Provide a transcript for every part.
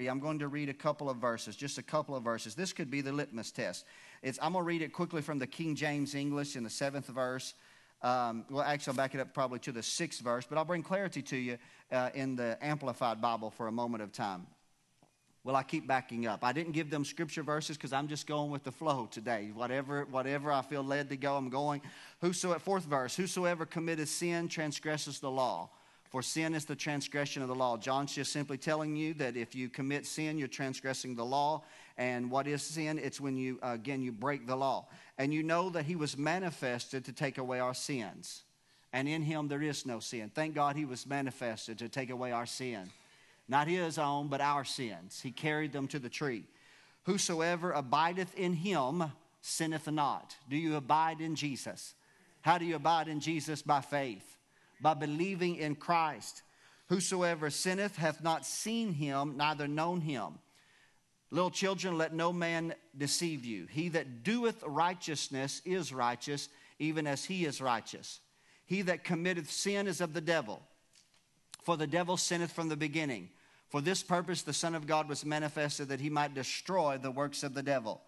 I'm going to read a couple of verses, just a couple of verses. This could be the litmus test. It's, I'm going to read it quickly from the King James English in the seventh verse. Um, well, actually, I'll back it up probably to the sixth verse, but I'll bring clarity to you uh, in the Amplified Bible for a moment of time. Well, I keep backing up. I didn't give them scripture verses because I'm just going with the flow today. Whatever, whatever I feel led to go, I'm going. Whosoever, fourth verse, whosoever committeth sin transgresses the law for sin is the transgression of the law. John's just simply telling you that if you commit sin, you're transgressing the law. And what is sin? It's when you, again, you break the law. And you know that he was manifested to take away our sins. And in him there is no sin. Thank God he was manifested to take away our sin. Not his own, but our sins. He carried them to the tree. Whosoever abideth in him sinneth not. Do you abide in Jesus? How do you abide in Jesus? By faith by believing in Christ. Whosoever sinneth hath not seen him, neither known him. Little children, let no man deceive you. He that doeth righteousness is righteous, even as he is righteous. He that committeth sin is of the devil. For the devil sinneth from the beginning. For this purpose the Son of God was manifested that he might destroy the works of the devil.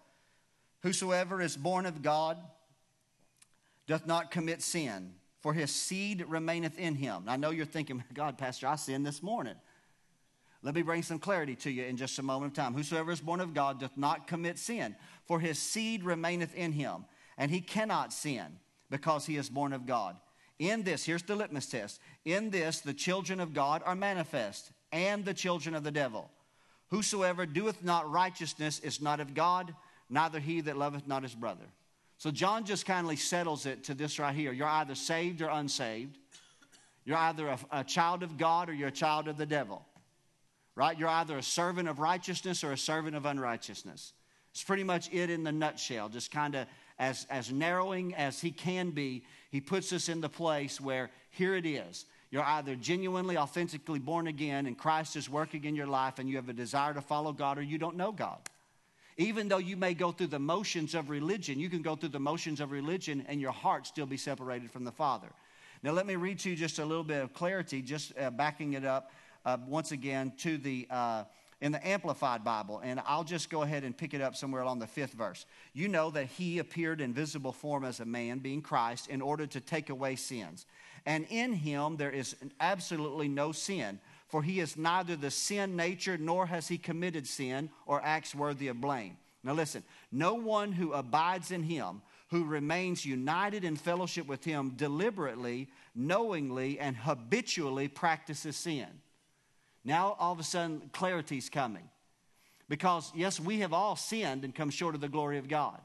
Whosoever is born of God doth not commit sin for his seed remaineth in him. I know you're thinking, God, Pastor, I sinned this morning. Let me bring some clarity to you in just a moment of time. Whosoever is born of God doth not commit sin, for his seed remaineth in him, and he cannot sin because he is born of God. In this, here's the litmus test. In this, the children of God are manifest, and the children of the devil. Whosoever doeth not righteousness is not of God, neither he that loveth not his brother. So John just kindly settles it to this right here. You're either saved or unsaved. You're either a, a, child of God or you're a child of the devil. Right? You're either a servant of righteousness or a servant of unrighteousness. It's pretty much it in the nutshell. Just kind of as, as narrowing as he can be, he puts us in the place where here it is. You're either genuinely, authentically born again and Christ is working in your life and you have a desire to follow God or you don't know God. Even though you may go through the motions of religion, you can go through the motions of religion and your heart still be separated from the Father. Now, let me read to you just a little bit of clarity, just uh, backing it up uh, once again to the. Uh, in the Amplified Bible, and I'll just go ahead and pick it up somewhere along the fifth verse. You know that he appeared in visible form as a man, being Christ, in order to take away sins. And in him there is absolutely no sin for he is neither the sin nature nor has he committed sin or acts worthy of blame. Now listen, no one who abides in him, who remains united in fellowship with him, deliberately, knowingly, and habitually practices sin. Now all of a sudden, clarity's coming. Because, yes, we have all sinned and come short of the glory of God.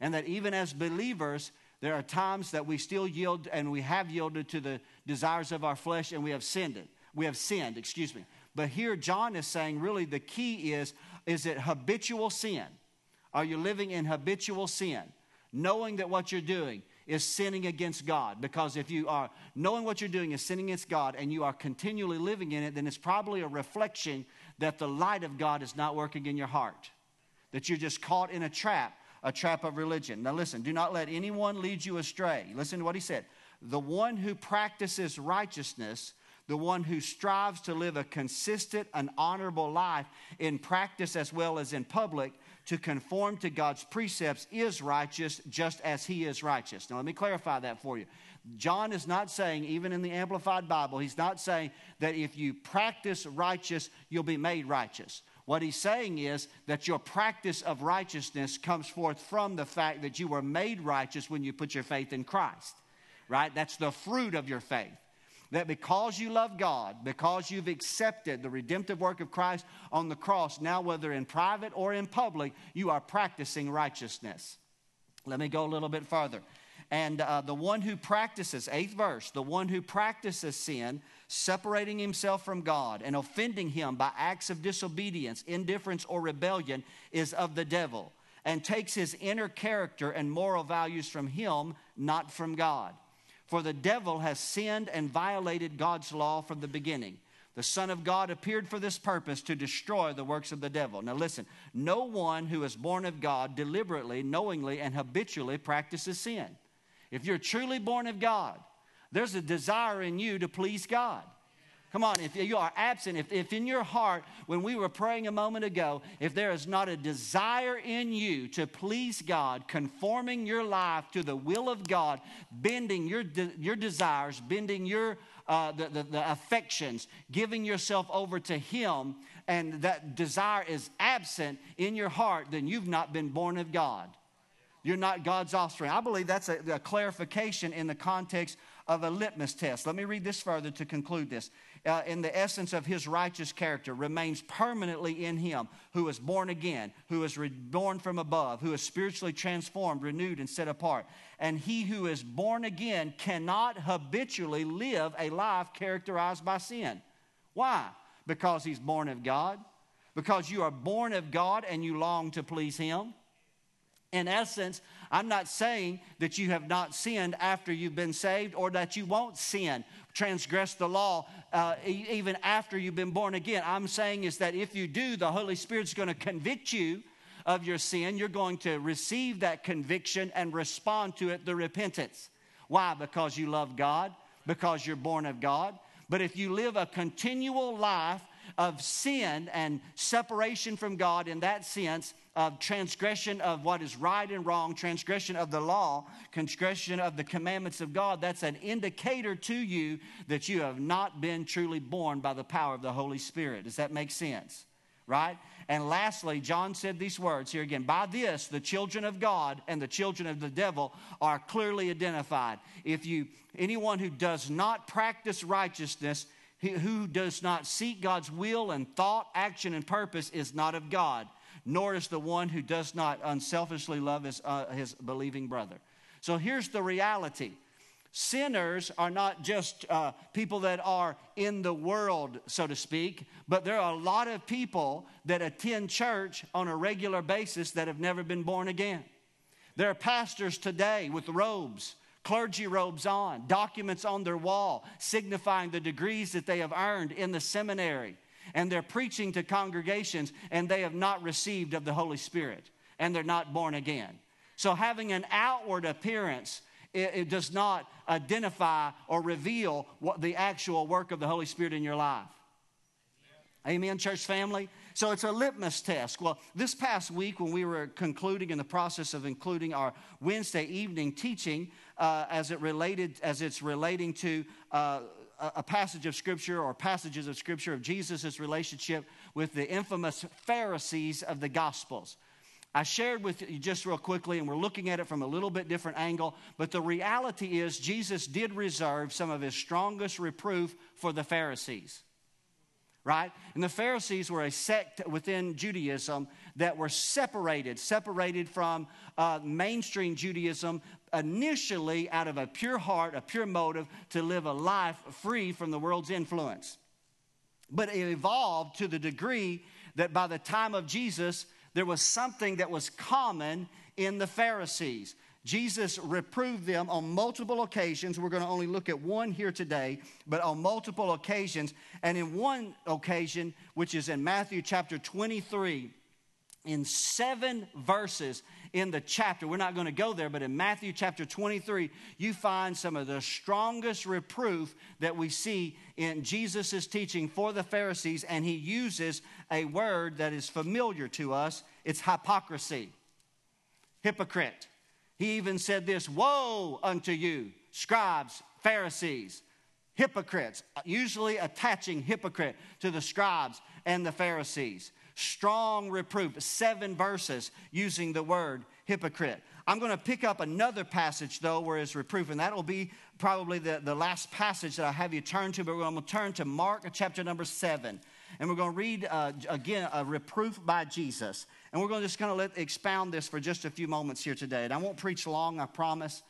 And that even as believers, there are times that we still yield and we have yielded to the desires of our flesh and we have sinned it. We have sinned, excuse me. But here John is saying really the key is is it habitual sin? Are you living in habitual sin? Knowing that what you're doing is sinning against God. Because if you are knowing what you're doing is sinning against God and you are continually living in it, then it's probably a reflection that the light of God is not working in your heart. That you're just caught in a trap, a trap of religion. Now listen, do not let anyone lead you astray. Listen to what he said. The one who practices righteousness the one who strives to live a consistent and honorable life in practice as well as in public to conform to God's precepts is righteous just as he is righteous. Now, let me clarify that for you. John is not saying, even in the Amplified Bible, he's not saying that if you practice righteous, you'll be made righteous. What he's saying is that your practice of righteousness comes forth from the fact that you were made righteous when you put your faith in Christ, right? That's the fruit of your faith that because you love God, because you've accepted the redemptive work of Christ on the cross, now whether in private or in public, you are practicing righteousness. Let me go a little bit further. And uh, the one who practices, eighth verse, the one who practices sin, separating himself from God and offending him by acts of disobedience, indifference, or rebellion, is of the devil and takes his inner character and moral values from him, not from God. For the devil has sinned and violated God's law from the beginning. The Son of God appeared for this purpose to destroy the works of the devil. Now, listen, no one who is born of God deliberately, knowingly, and habitually practices sin. If you're truly born of God, there's a desire in you to please God. Come on, if you are absent, if, if in your heart, when we were praying a moment ago, if there is not a desire in you to please God, conforming your life to the will of God, bending your, de- your desires, bending your uh, the, the, the affections, giving yourself over to Him, and that desire is absent in your heart, then you've not been born of God. You're not God's offspring. I believe that's a, a clarification in the context of a litmus test. Let me read this further to conclude this. Uh, in the essence of his righteous character remains permanently in him who is born again, who is reborn from above, who is spiritually transformed, renewed, and set apart. And he who is born again cannot habitually live a life characterized by sin. Why? Because he's born of God. Because you are born of God and you long to please him in essence, I'm not saying that you have not sinned after you've been saved or that you won't sin, transgress the law uh, even after you've been born again. I'm saying is that if you do, the Holy Spirit's going to convict you of your sin. You're going to receive that conviction and respond to it, the repentance. Why? Because you love God, because you're born of God. But if you live a continual life of sin and separation from God in that sense of transgression of what is right and wrong, transgression of the law, transgression of the commandments of God, that's an indicator to you that you have not been truly born by the power of the Holy Spirit. Does that make sense? Right? And lastly, John said these words here again By this, the children of God and the children of the devil are clearly identified. If you, anyone who does not practice righteousness, who does not seek God's will and thought, action, and purpose is not of God, nor is the one who does not unselfishly love his, uh, his believing brother. So here's the reality sinners are not just uh, people that are in the world, so to speak, but there are a lot of people that attend church on a regular basis that have never been born again. There are pastors today with robes clergy robes on, documents on their wall signifying the degrees that they have earned in the seminary. And they're preaching to congregations and they have not received of the Holy Spirit and they're not born again. So, having an outward appearance, it, it does not identify or reveal what the actual work of the Holy Spirit in your life. Amen, church family? So it's a litmus test. Well, this past week, when we were concluding in the process of including our Wednesday evening teaching, uh, as it related as it's relating to uh, a passage of scripture or passages of scripture of Jesus' relationship with the infamous Pharisees of the Gospels. I shared with you just real quickly, and we're looking at it from a little bit different angle, but the reality is Jesus did reserve some of his strongest reproof for the Pharisees right? And the Pharisees were a sect within Judaism that were separated, separated from uh, mainstream Judaism initially out of a pure heart, a pure motive to live a life free from the world's influence. But it evolved to the degree that by the time of Jesus, there was something that was common in the Pharisees. Jesus reproved them on multiple occasions. We're going to only look at one here today, but on multiple occasions. And in one occasion, which is in Matthew chapter 23, in seven verses in the chapter, we're not going to go there, but in Matthew chapter 23, you find some of the strongest reproof that we see in Jesus' teaching for the Pharisees, and he uses a word that is familiar to us. It's hypocrisy, hypocrite. He even said this Woe unto you, scribes, Pharisees, hypocrites, usually attaching hypocrite to the scribes and the Pharisees. Strong reproof, seven verses using the word hypocrite. I'm going to pick up another passage, though, where it's reproof, and that will be probably the, the last passage that I have you turn to, but we're going to turn to Mark chapter number seven. And we're going to read uh, again a reproof by Jesus. And we're going to just kind of let expound this for just a few moments here today. And I won't preach long, I promise.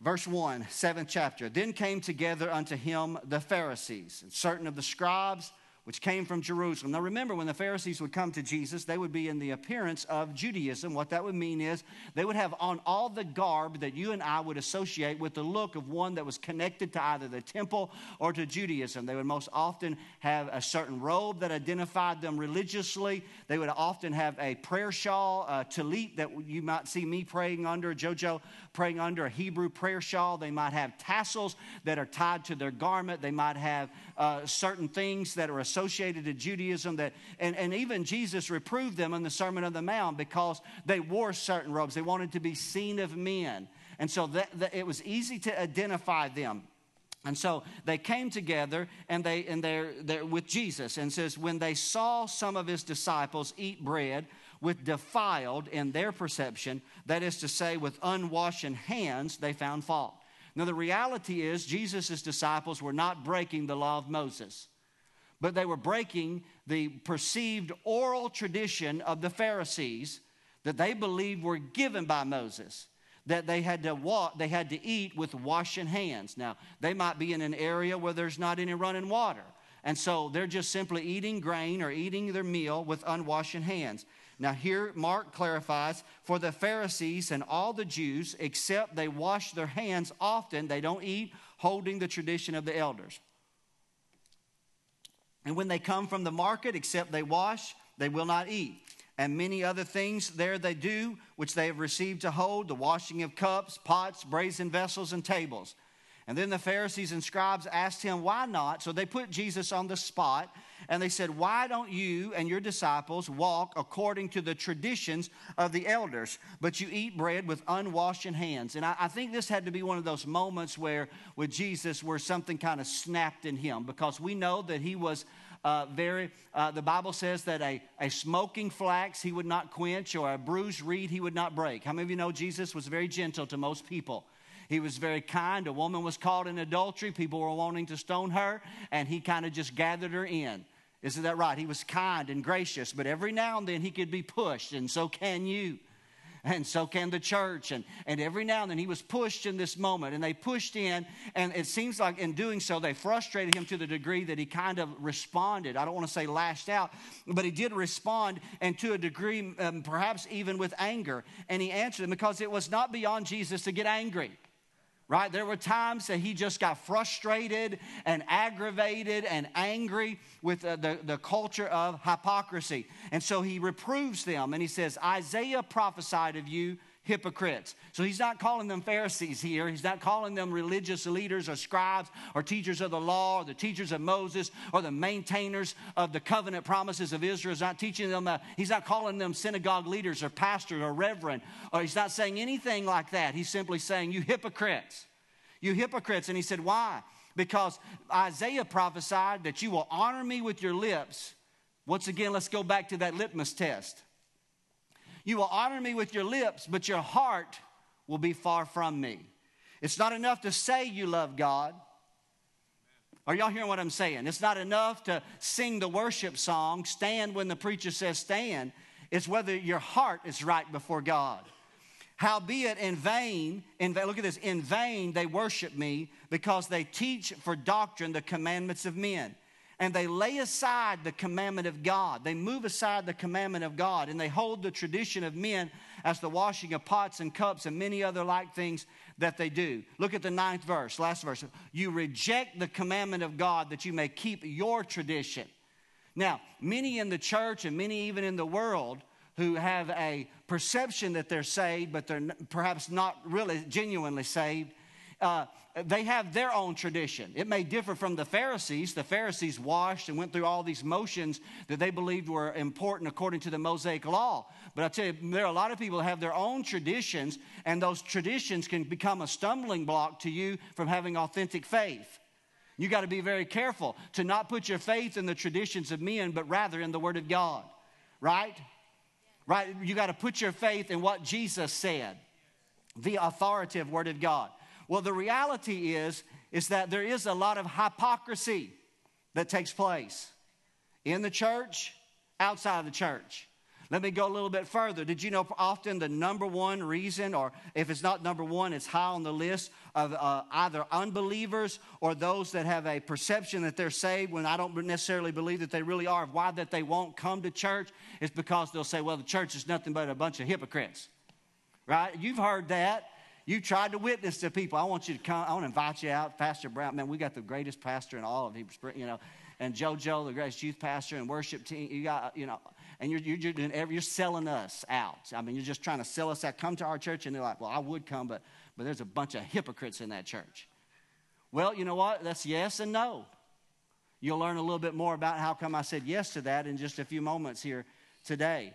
Verse 1, seventh chapter. Then came together unto him the Pharisees, and certain of the scribes which came from Jerusalem. Now remember, when the Pharisees would come to Jesus, they would be in the appearance of Judaism. What that would mean is they would have on all the garb that you and I would associate with the look of one that was connected to either the temple or to Judaism. They would most often have a certain robe that identified them religiously. They would often have a prayer shawl, a tallit that you might see me praying under, JoJo praying under, a Hebrew prayer shawl. They might have tassels that are tied to their garment. They might have uh, certain things that are associated to Judaism that, and, and even Jesus reproved them in the Sermon on the Mount because they wore certain robes. They wanted to be seen of men. And so that, that it was easy to identify them. And so they came together and they and they're, they're with Jesus and says when they saw some of his disciples eat bread with defiled in their perception, that is to say with unwashed hands, they found fault. Now, the reality is, Jesus' disciples were not breaking the law of Moses, but they were breaking the perceived oral tradition of the Pharisees that they believed were given by Moses that they had to walk, they had to eat with washing hands. Now, they might be in an area where there's not any running water. And so they're just simply eating grain or eating their meal with unwashed hands. Now, here Mark clarifies for the Pharisees and all the Jews, except they wash their hands often, they don't eat holding the tradition of the elders. And when they come from the market, except they wash, they will not eat. And many other things there they do, which they have received to hold the washing of cups, pots, brazen vessels, and tables. And then the Pharisees and scribes asked him, Why not? So they put Jesus on the spot and they said, Why don't you and your disciples walk according to the traditions of the elders, but you eat bread with unwashed hands? And I, I think this had to be one of those moments where, with Jesus, where something kind of snapped in him because we know that he was. Uh, very, uh, the Bible says that a, a smoking flax he would not quench, or a bruised reed he would not break. How many of you know Jesus was very gentle to most people? He was very kind. A woman was caught in adultery. People were wanting to stone her, and he kind of just gathered her in. Isn't that right? He was kind and gracious, but every now and then he could be pushed, and so can you. And so can the church. And, and every now and then he was pushed in this moment, and they pushed in, and it seems like in doing so, they frustrated him to the degree that he kind of responded. I don't want to say lashed out, but he did respond, and to a degree, um, perhaps even with anger. And he answered them because it was not beyond Jesus to get angry right? There were times that he just got frustrated and aggravated and angry with uh, the, the culture of hypocrisy. And so he reproves them and he says, Isaiah prophesied of you hypocrites. So he's not calling them Pharisees here. He's not calling them religious leaders or scribes or teachers of the law or the teachers of Moses or the maintainers of the covenant promises of Israel. He's not teaching them, uh, he's not calling them synagogue leaders or pastors or reverend, or he's not saying anything like that. He's simply saying, You hypocrites. You hypocrites. And he said, Why? Because Isaiah prophesied that you will honor me with your lips. Once again, let's go back to that litmus test. You will honor me with your lips, but your heart will be far from me. It's not enough to say you love God. Are y'all hearing what I'm saying? It's not enough to sing the worship song, stand when the preacher says stand. It's whether your heart is right before God. Howbeit in vain, in, vain, look at this, in vain they worship me because they teach for doctrine the commandments of men and they lay aside the commandment of God. They move aside the commandment of God and they hold the tradition of men as the washing of pots and cups and many other like things that they do. Look at the ninth verse, last verse. You reject the commandment of God that you may keep your tradition. Now, many in the church and many even in the world who have a perception that they're saved, but they're perhaps not really genuinely saved, uh, they have their own tradition. It may differ from the Pharisees. The Pharisees washed and went through all these motions that they believed were important according to the Mosaic law. But I tell you, there are a lot of people that have their own traditions, and those traditions can become a stumbling block to you from having authentic faith. You got to be very careful to not put your faith in the traditions of men, but rather in the Word of God. Right? Right? You got to put your faith in what Jesus said, the authoritative Word of God. Well, the reality is, is that there is a lot of hypocrisy that takes place in the church, outside of the church. Let me go a little bit further. Did you know often the number one reason, or if it's not number one, it's high on the list of uh, either unbelievers or those that have a perception that they're saved when I don't necessarily believe that they really are. Why that they won't come to church is because they'll say, well, the church is nothing but a bunch of hypocrites. Right? You've heard that. You tried to witness to people. I want you to come. I want to invite you out, Pastor Brown. Man, we got the greatest pastor in all of Hebrew you know, and JoJo, the greatest youth pastor and worship team. You got, you know, and you're, you're, doing every, you're selling us out. I mean, you're just trying to sell us out. Come to our church, and they're like, well, I would come, but, but there's a bunch of hypocrites in that church. Well, you know what? That's yes and no. You'll learn a little bit more about how come I said yes to that in just a few moments here today.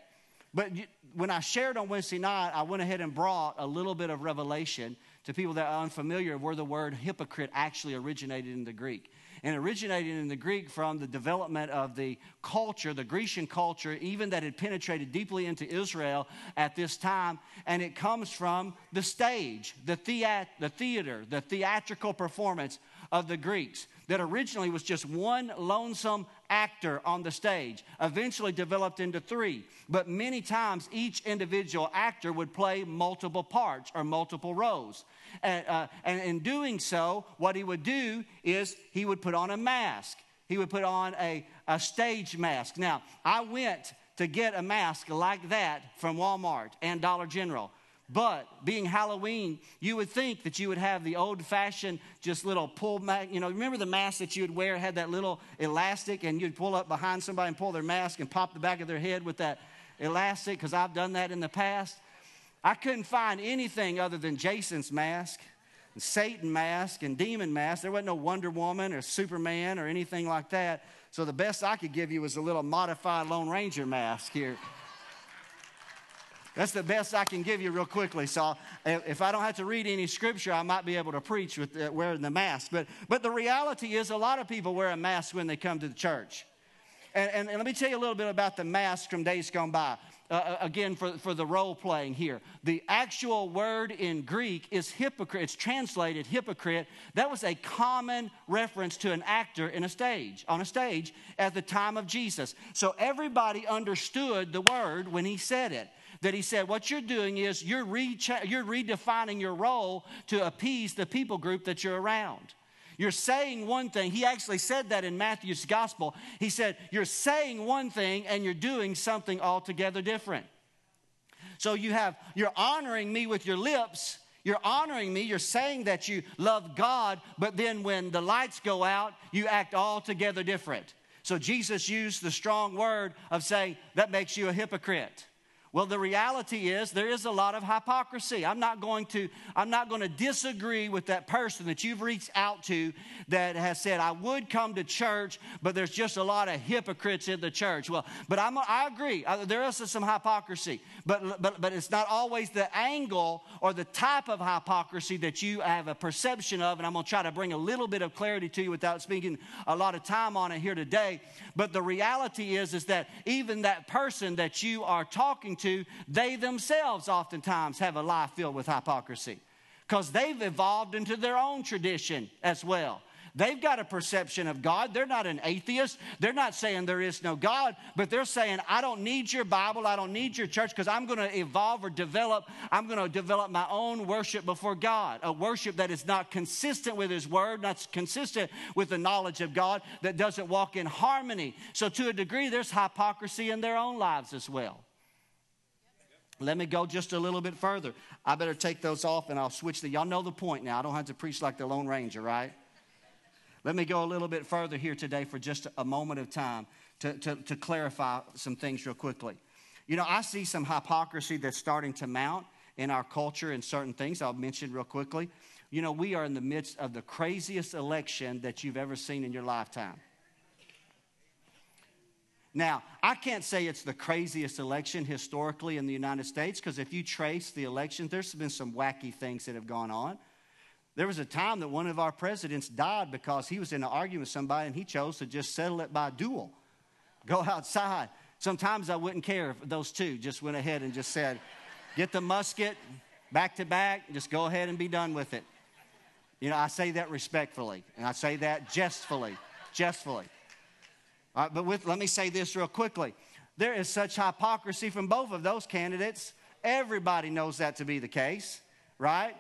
But when I shared on Wednesday night, I went ahead and brought a little bit of revelation to people that are unfamiliar where the word hypocrite actually originated in the Greek and originated in the Greek from the development of the culture, the Grecian culture, even that had penetrated deeply into Israel at this time. And it comes from the stage, the, theat- the theater, the theatrical performance of the Greeks that originally was just one lonesome actor on the stage, eventually developed into three. But many times each individual actor would play multiple parts or multiple roles. And, uh, and in doing so, what he would do is he would put on a mask. He would put on a, a stage mask. Now, I went to get a mask like that from Walmart and Dollar General. But being Halloween, you would think that you would have the old fashioned, just little pull mask. You know, remember the mask that you would wear had that little elastic and you'd pull up behind somebody and pull their mask and pop the back of their head with that elastic? Because I've done that in the past. I couldn't find anything other than Jason's mask, Satan mask, and demon mask. There wasn't no Wonder Woman or Superman or anything like that. So the best I could give you was a little modified Lone Ranger mask here. That's the best I can give you real quickly. So if I don't have to read any scripture, I might be able to preach with uh, wearing the mask. But, but the reality is, a lot of people wear a mask when they come to the church. And, and, and let me tell you a little bit about the mask from days gone by. Uh, uh, again for, for the role playing here. The actual word in Greek is hypocrite. It's translated hypocrite. That was a common reference to an actor in a stage, on a stage at the time of Jesus. So everybody understood the word when he said it. That he said, what you're doing is you're, re- you're redefining your role to appease the people group that you're around. You're saying one thing. He actually said that in Matthew's gospel. He said, You're saying one thing and you're doing something altogether different. So you have, you're honoring me with your lips. You're honoring me. You're saying that you love God, but then when the lights go out, you act altogether different. So Jesus used the strong word of saying, That makes you a hypocrite. Well, the reality is there is a lot of hypocrisy. I'm not going to I'm not going to disagree with that person that you've reached out to that has said I would come to church, but there's just a lot of hypocrites in the church. Well, but I'm, I agree. Uh, there is some hypocrisy, but but but it's not always the angle or the type of hypocrisy that you have a perception of. And I'm going to try to bring a little bit of clarity to you without spending a lot of time on it here today. But the reality is is that even that person that you are talking to to, they themselves oftentimes have a life filled with hypocrisy because they've evolved into their own tradition as well. They've got a perception of God. They're not an atheist. They're not saying there is no God, but they're saying, I don't need your Bible. I don't need your church because I'm going to evolve or develop. I'm going to develop my own worship before God, a worship that is not consistent with His Word, not consistent with the knowledge of God, that doesn't walk in harmony. So, to a degree, there's hypocrisy in their own lives as well. Let me go just a little bit further. I better take those off and I'll switch the. Y'all know the point now. I don't have to preach like the Lone Ranger, right? Let me go a little bit further here today for just a moment of time to, to, to clarify some things real quickly. You know, I see some hypocrisy that's starting to mount in our culture in certain things. I'll mention real quickly. You know, we are in the midst of the craziest election that you've ever seen in your lifetime. Now, I can't say it's the craziest election historically in the United States because if you trace the elections, there's been some wacky things that have gone on. There was a time that one of our presidents died because he was in an argument with somebody and he chose to just settle it by duel, go outside. Sometimes I wouldn't care if those two just went ahead and just said, get the musket back to back, just go ahead and be done with it. You know, I say that respectfully and I say that jestfully, jestfully. Uh, but with, let me say this real quickly. There is such hypocrisy from both of those candidates. Everybody knows that to be the case, right?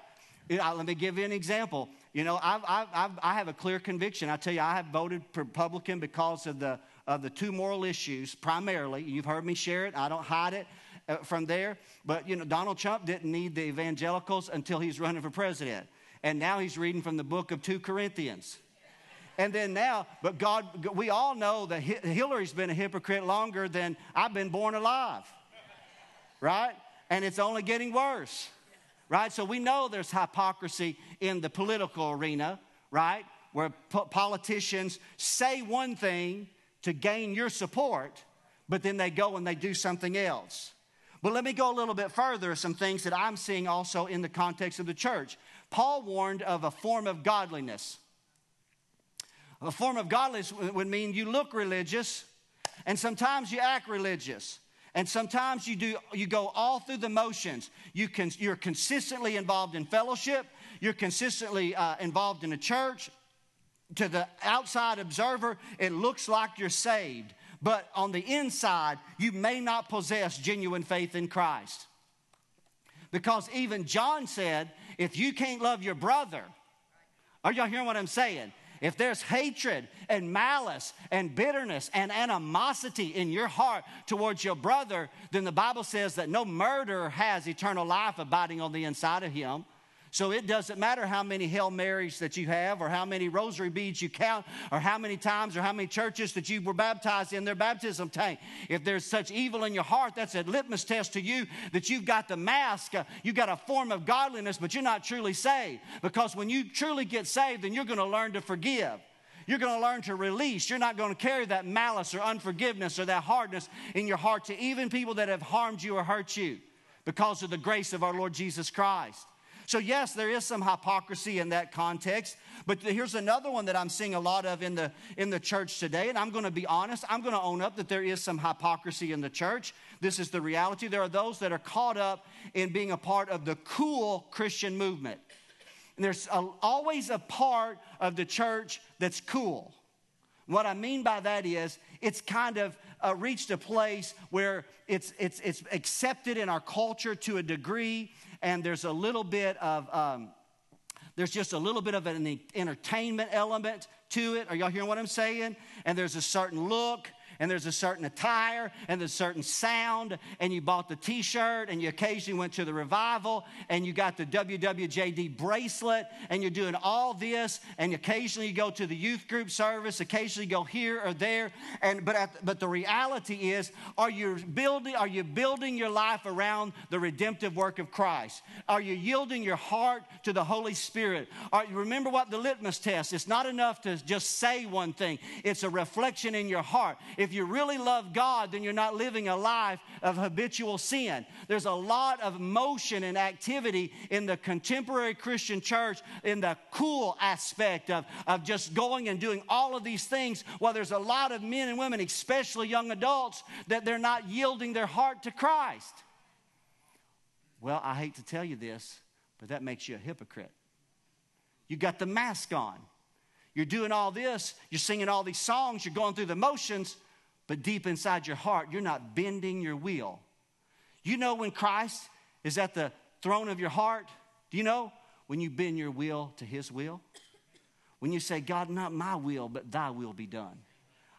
let me give you an example. You know, I've, I've, I've, I have a clear conviction. I tell you, I have voted Republican because of the, of the two moral issues, primarily. You've heard me share it, I don't hide it uh, from there. But, you know, Donald Trump didn't need the evangelicals until he's running for president. And now he's reading from the book of 2 Corinthians. And then now, but God, we all know that Hillary's been a hypocrite longer than I've been born alive. Right? And it's only getting worse. Right? So we know there's hypocrisy in the political arena, right? Where po- politicians say one thing to gain your support, but then they go and they do something else. But let me go a little bit further, some things that I'm seeing also in the context of the church. Paul warned of a form of godliness. A form of godliness would mean you look religious, and sometimes you act religious. And sometimes you do you go all through the motions. You can, you're consistently involved in fellowship. You're consistently uh, involved in a church. To the outside observer, it looks like you're saved, but on the inside, you may not possess genuine faith in Christ. Because even John said, if you can't love your brother, are y'all hearing what I'm saying? If there's hatred and malice and bitterness and animosity in your heart towards your brother, then the Bible says that no murderer has eternal life abiding on the inside of him. So it doesn't matter how many Hail Marys that you have, or how many rosary beads you count, or how many times or how many churches that you were baptized in their baptism tank. If there's such evil in your heart, that's a litmus test to you that you've got the mask, uh, you've got a form of godliness, but you're not truly saved. Because when you truly get saved, then you're going to learn to forgive. You're going to learn to release. You're not going to carry that malice or unforgiveness or that hardness in your heart to even people that have harmed you or hurt you because of the grace of our Lord Jesus Christ. So, yes, there is some hypocrisy in that context. But here's another one that I'm seeing a lot of in the, in the church today. And I'm going to be honest, I'm going to own up that there is some hypocrisy in the church. This is the reality. There are those that are caught up in being a part of the cool Christian movement. And there's a, always a part of the church that's cool. What I mean by that is it's kind of uh, reached a place where it's, it's, it's accepted in our culture to a degree and there's a little bit of, um, there's just a little bit of an entertainment element to it. Are y'all hearing what I'm saying? And there's a certain look and there's a certain attire and there's a certain sound, and you bought the t shirt, and you occasionally went to the revival, and you got the WWJD bracelet, and you're doing all this, and occasionally you go to the youth group service, occasionally go here or there. And, but, at, but the reality is, are you, building, are you building your life around the redemptive work of Christ? Are you yielding your heart to the Holy Spirit? Are, remember what the litmus test It's not enough to just say one thing, it's a reflection in your heart. If you really love God, then you're not living a life of habitual sin. There's a lot of motion and activity in the contemporary Christian church in the cool aspect of, of just going and doing all of these things, while there's a lot of men and women, especially young adults, that they're not yielding their heart to Christ. Well, I hate to tell you this, but that makes you a hypocrite. You got the mask on. You're doing all this, you're singing all these songs, you're going through the motions, but deep inside your heart, you're not bending your will. You know when Christ is at the throne of your heart? Do you know? When you bend your will to his will? When you say, God, not my will, but thy will be done.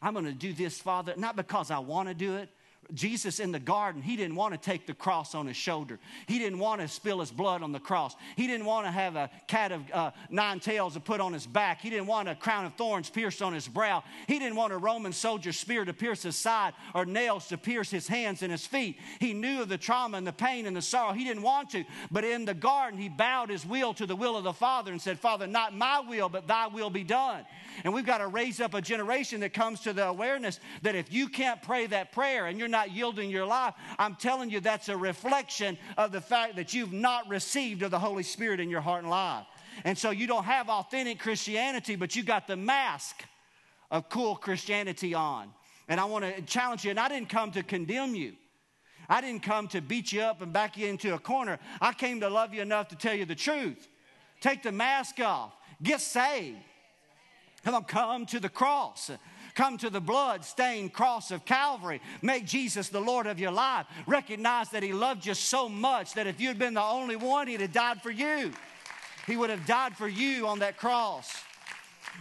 I'm going to do this, Father, not because I want to do it, Jesus in the garden, he didn't want to take the cross on his shoulder. He didn't want to spill his blood on the cross. He didn't want to have a cat of uh, nine tails to put on his back. He didn't want a crown of thorns pierced on his brow. He didn't want a Roman soldier's spear to pierce his side or nails to pierce his hands and his feet. He knew of the trauma and the pain and the sorrow. He didn't want to. But in the garden, he bowed his will to the will of the Father and said, Father, not my will, but thy will be done. And we've got to raise up a generation that comes to the awareness that if you can't pray that prayer and you're not yielding your life, I'm telling you that's a reflection of the fact that you've not received of the Holy Spirit in your heart and life. And so you don't have authentic Christianity, but you got the mask of cool Christianity on. And I want to challenge you, and I didn't come to condemn you. I didn't come to beat you up and back you into a corner. I came to love you enough to tell you the truth. Take the mask off, get saved. Come on, come to the cross. Come to the blood stained cross of Calvary. Make Jesus the Lord of your life. Recognize that He loved you so much that if you had been the only one, He'd have died for you. He would have died for you on that cross.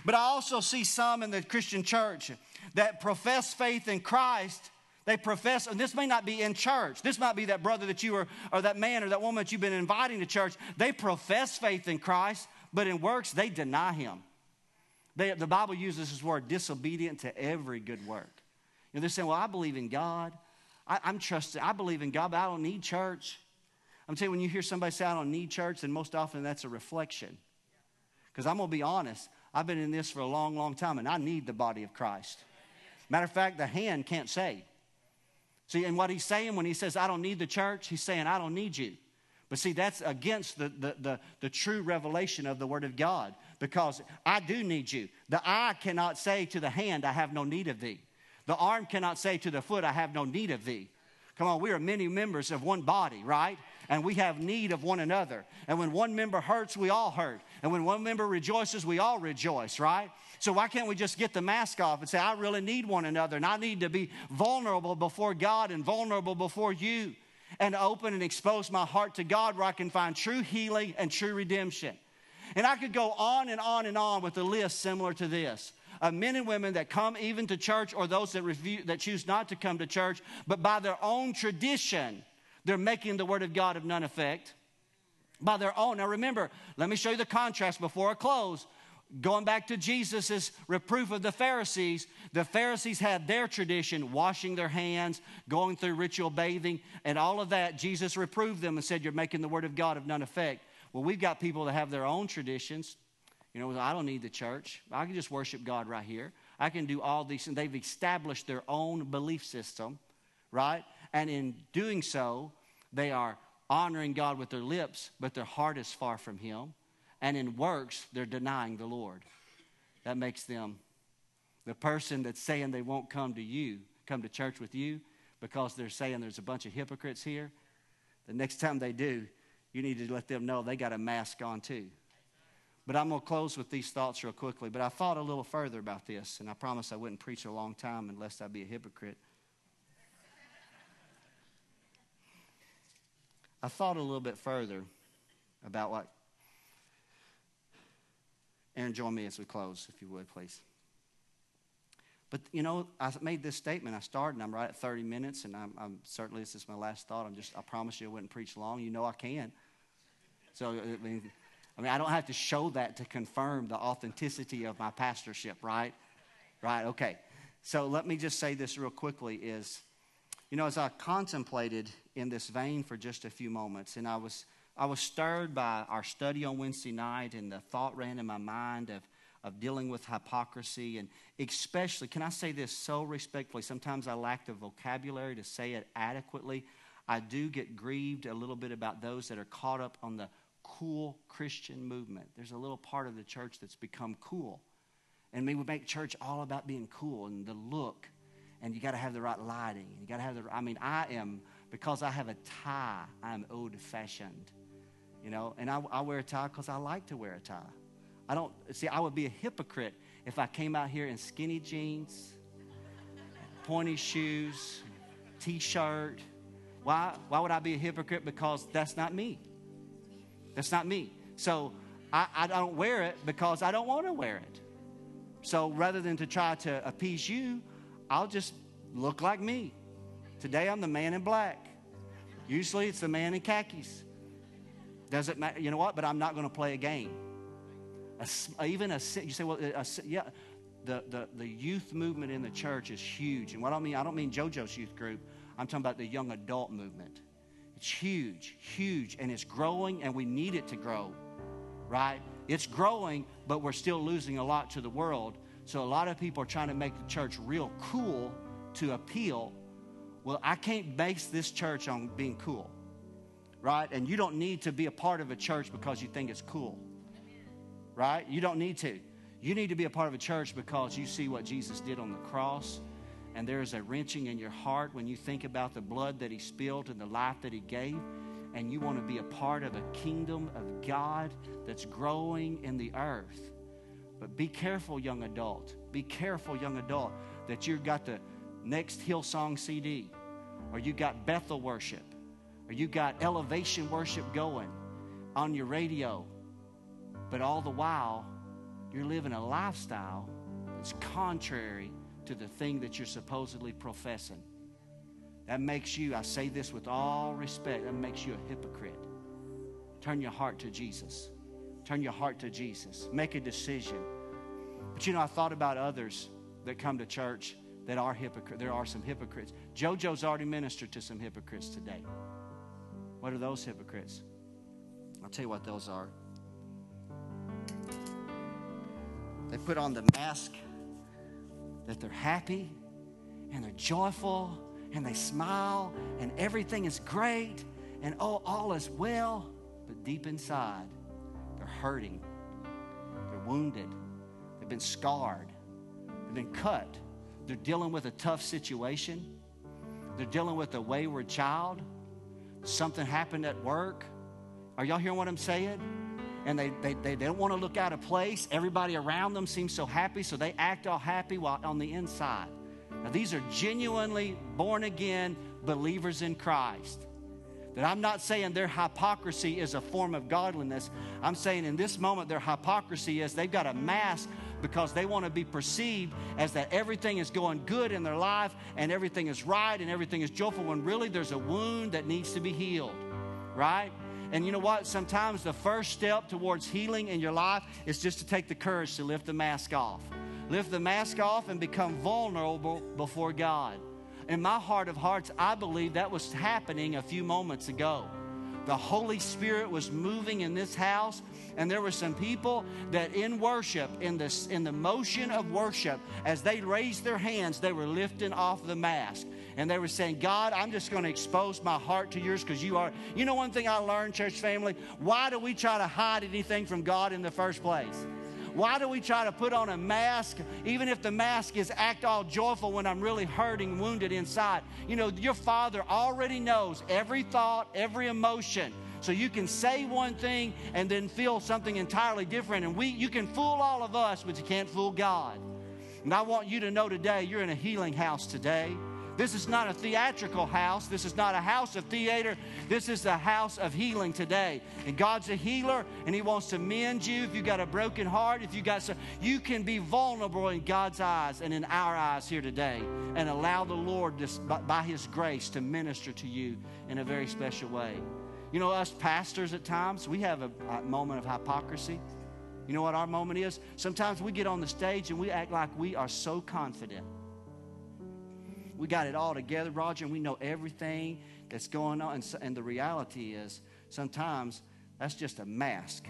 But I also see some in the Christian church that profess faith in Christ. They profess, and this may not be in church. This might be that brother that you were, or that man or that woman that you've been inviting to church. They profess faith in Christ, but in works, they deny him. They, the Bible uses this word disobedient to every good work. You know, they're saying, Well, I believe in God. I, I'm trusting, I believe in God, but I don't need church. I'm telling you, when you hear somebody say, I don't need church, then most often that's a reflection. Because I'm going to be honest, I've been in this for a long, long time, and I need the body of Christ. Matter of fact, the hand can't say. See, and what he's saying when he says, I don't need the church, he's saying, I don't need you. But see, that's against the, the, the, the, true revelation of the Word of God because I do need you. The eye cannot say to the hand, I have no need of thee. The arm cannot say to the foot, I have no need of thee. Come on, we are many members of one body, right? And we have need of one another. And when one member hurts, we all hurt. And when one member rejoices, we all rejoice, right? So why can't we just get the mask off and say, I really need one another and I need to be vulnerable before God and vulnerable before you and open and expose my heart to God where I can find true healing and true redemption. And I could go on and on and on with a list similar to this of men and women that come even to church or those that, review, that choose not to come to church, but by their own tradition, they're making the word of God of none effect. By their own. Now remember, let me show you the contrast before I close. Going back to Jesus' reproof of the Pharisees, the Pharisees had their tradition, washing their hands, going through ritual bathing, and all of that. Jesus reproved them and said, You're making the word of God of none effect. Well, we've got people that have their own traditions. You know, I don't need the church. I can just worship God right here. I can do all these, and they've established their own belief system, right? And in doing so, they are honoring God with their lips, but their heart is far from Him and in works, they're denying the Lord. That makes them the person that's saying they won't come to you, come to church with you, because they're saying there's a bunch of hypocrites here. The next time they do, you need to let them know they got a mask on too. But I'm going to close with these thoughts real quickly. But I thought a little further about this, and I promise I wouldn't preach a long time unless I'd be a hypocrite. I thought a little bit further about what Aaron, join me as we close, if you would, please. But, you know, I made this statement. I started, and I'm right at 30 minutes, and I'm, I'm certainly this is my last thought. I'm just, I promise you I wouldn't preach long. You know I can. So, I mean, I mean, I don't have to show that to confirm the authenticity of my pastorship, right? Right, okay. So let me just say this real quickly is, you know, as I contemplated in this vein for just a few moments, and I was I was stirred by our study on Wednesday night, and the thought ran in my mind of, of dealing with hypocrisy. And especially, can I say this so respectfully? Sometimes I lack the vocabulary to say it adequately. I do get grieved a little bit about those that are caught up on the cool Christian movement. There's a little part of the church that's become cool. And we would make church all about being cool and the look. And you got to have the right lighting. You got to have the, I mean, I am, because I have a tie, I'm old fashioned. You know, and I, I wear a tie because I like to wear a tie. I don't, see, I would be a hypocrite if I came out here in skinny jeans, pointy shoes, t shirt. Why, why would I be a hypocrite? Because that's not me. That's not me. So I, I don't wear it because I don't want to wear it. So rather than to try to appease you, I'll just look like me. Today I'm the man in black. Usually it's the man in khakis. Doesn't matter. You know what? But I'm not going to play a game. A, even a, you say, well, a, yeah, the, the, the youth movement in the church is huge. And what I mean, I don't mean JoJo's youth group. I'm talking about the young adult movement. It's huge, huge, and it's growing, and we need it to grow, right? It's growing, but we're still losing a lot to the world. So a lot of people are trying to make the church real cool to appeal. Well, I can't base this church on being cool right? And you don't need to be a part of a church because you think it's cool, right? You don't need to. You need to be a part of a church because you see what Jesus did on the cross. And there is a wrenching in your heart when you think about the blood that He spilled and the life that He gave. And you want to be a part of a kingdom of God that's growing in the earth. But be careful, young adult. Be careful, young adult, that you've got the next Hillsong CD, or you got Bethel worship, or you got elevation worship going on your radio. But all the while, you're living a lifestyle that's contrary to the thing that you're supposedly professing. That makes you, I say this with all respect, that makes you a hypocrite. Turn your heart to Jesus. Turn your heart to Jesus. Make a decision. But you know, I thought about others that come to church that are hypocrites. There are some hypocrites. JoJo's already ministered to some hypocrites today. What are those hypocrites? I'll tell you what those are. They put on the mask that they're happy and they're joyful and they smile and everything is great and oh, all is well. But deep inside, they're hurting, they're wounded, they've been scarred, they've been cut, they're dealing with a tough situation, they're dealing with a wayward child, something happened at work. Are y'all hearing what I'm saying? And they, they, they don't want to look out of place. Everybody around them seems so happy, so they act all happy while on the inside. Now, these are genuinely born again believers in Christ. That I'm not saying their hypocrisy is a form of godliness. I'm saying in this moment, their hypocrisy is they've got a mask because they want to be perceived as that everything is going good in their life and everything is right and everything is joyful when really there's a wound that needs to be healed, right? And you know what? Sometimes the first step towards healing in your life is just to take the courage to lift the mask off. Lift the mask off and become vulnerable before God. In my heart of hearts, I believe that was happening a few moments ago. The Holy Spirit was moving in this house, and there were some people that in worship, in the, in the motion of worship, as they raised their hands, they were lifting off the mask and they were saying, God, I'm just going to expose my heart to yours because you are. You know, one thing I learned, church family? Why do we try to hide anything from God in the first place? Why do we try to put on a mask, even if the mask is act all joyful when I'm really hurting, wounded inside? You know, your Father already knows every thought, every emotion. So you can say one thing and then feel something entirely different. And we, you can fool all of us, but you can't fool God. And I want you to know today, you're in a healing house today. This is not a theatrical house. This is not a house of theater. This is the house of healing today. And God's a healer and He wants to mend you. If you've got a broken heart, if you got some, you can be vulnerable in God's eyes and in our eyes here today and allow the Lord to, by His grace to minister to you in a very special way. You know, us pastors at times, we have a, a moment of hypocrisy. You know what our moment is? Sometimes we get on the stage and we act like we are so confident we got it all together, Roger, and we know everything that's going on. And, so, and the reality is, sometimes that's just a mask.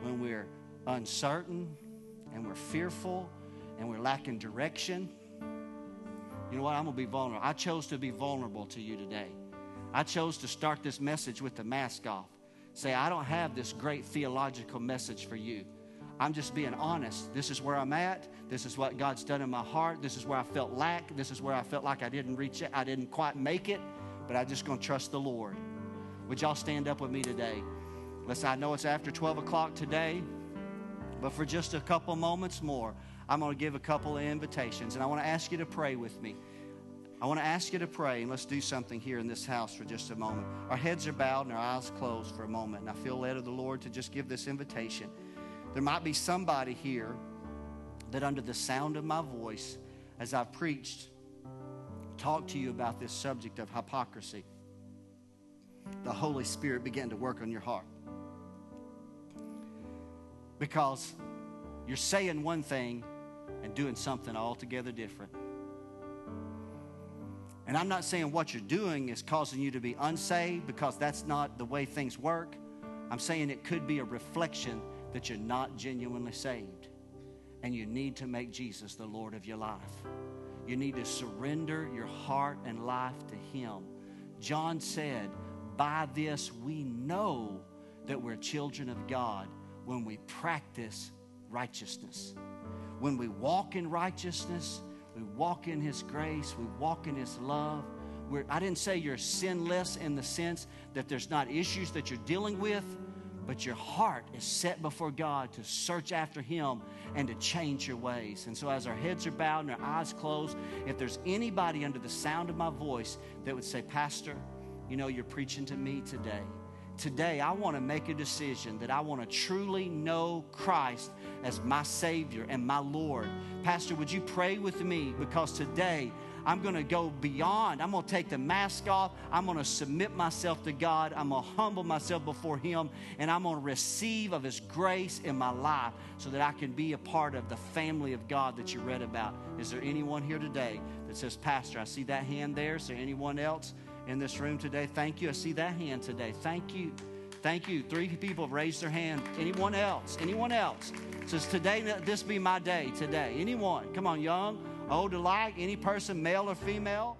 When we're uncertain and we're fearful and we're lacking direction, you know what? I'm going to be vulnerable. I chose to be vulnerable to you today. I chose to start this message with the mask off. Say, I don't have this great theological message for you. I'm just being honest. This is where I'm at. This is what God's done in my heart. This is where I felt lack. This is where I felt like I didn't reach it. I didn't quite make it, but I'm just going to trust the Lord. Would y'all stand up with me today? Listen, I know it's after 12 o'clock today, but for just a couple moments more, I'm going to give a couple of invitations, and I want to ask you to pray with me. I want to ask you to pray, and let's do something here in this house for just a moment. Our heads are bowed and our eyes closed for a moment, and I feel led of the Lord to just give this invitation. There might be somebody here that, under the sound of my voice, as I've preached, talked to you about this subject of hypocrisy, the Holy Spirit began to work on your heart. Because you're saying one thing and doing something altogether different. And I'm not saying what you're doing is causing you to be unsaved because that's not the way things work. I'm saying it could be a reflection that you're not genuinely saved and you need to make Jesus the Lord of your life. You need to surrender your heart and life to Him. John said, By this we know that we're children of God when we practice righteousness. When we walk in righteousness, we walk in His grace, we walk in His love. We're, I didn't say you're sinless in the sense that there's not issues that you're dealing with, but your heart is set before God to search after Him and to change your ways. And so, as our heads are bowed and our eyes closed, if there's anybody under the sound of my voice that would say, Pastor, you know, you're preaching to me today. Today, I want to make a decision that I want to truly know Christ as my Savior and my Lord. Pastor, would you pray with me? Because today, I'm going to go beyond. I'm going to take the mask off. I'm going to submit myself to God. I'm going to humble myself before Him. And I'm going to receive of His grace in my life so that I can be a part of the family of God that you read about. Is there anyone here today that says, Pastor, I see that hand there? Is there anyone else in this room today? Thank you. I see that hand today. Thank you. Thank you. Three people have raised their hand. Anyone else? Anyone else? Says today, this be my day. Today. Anyone? Come on, young, old alike, any person, male or female.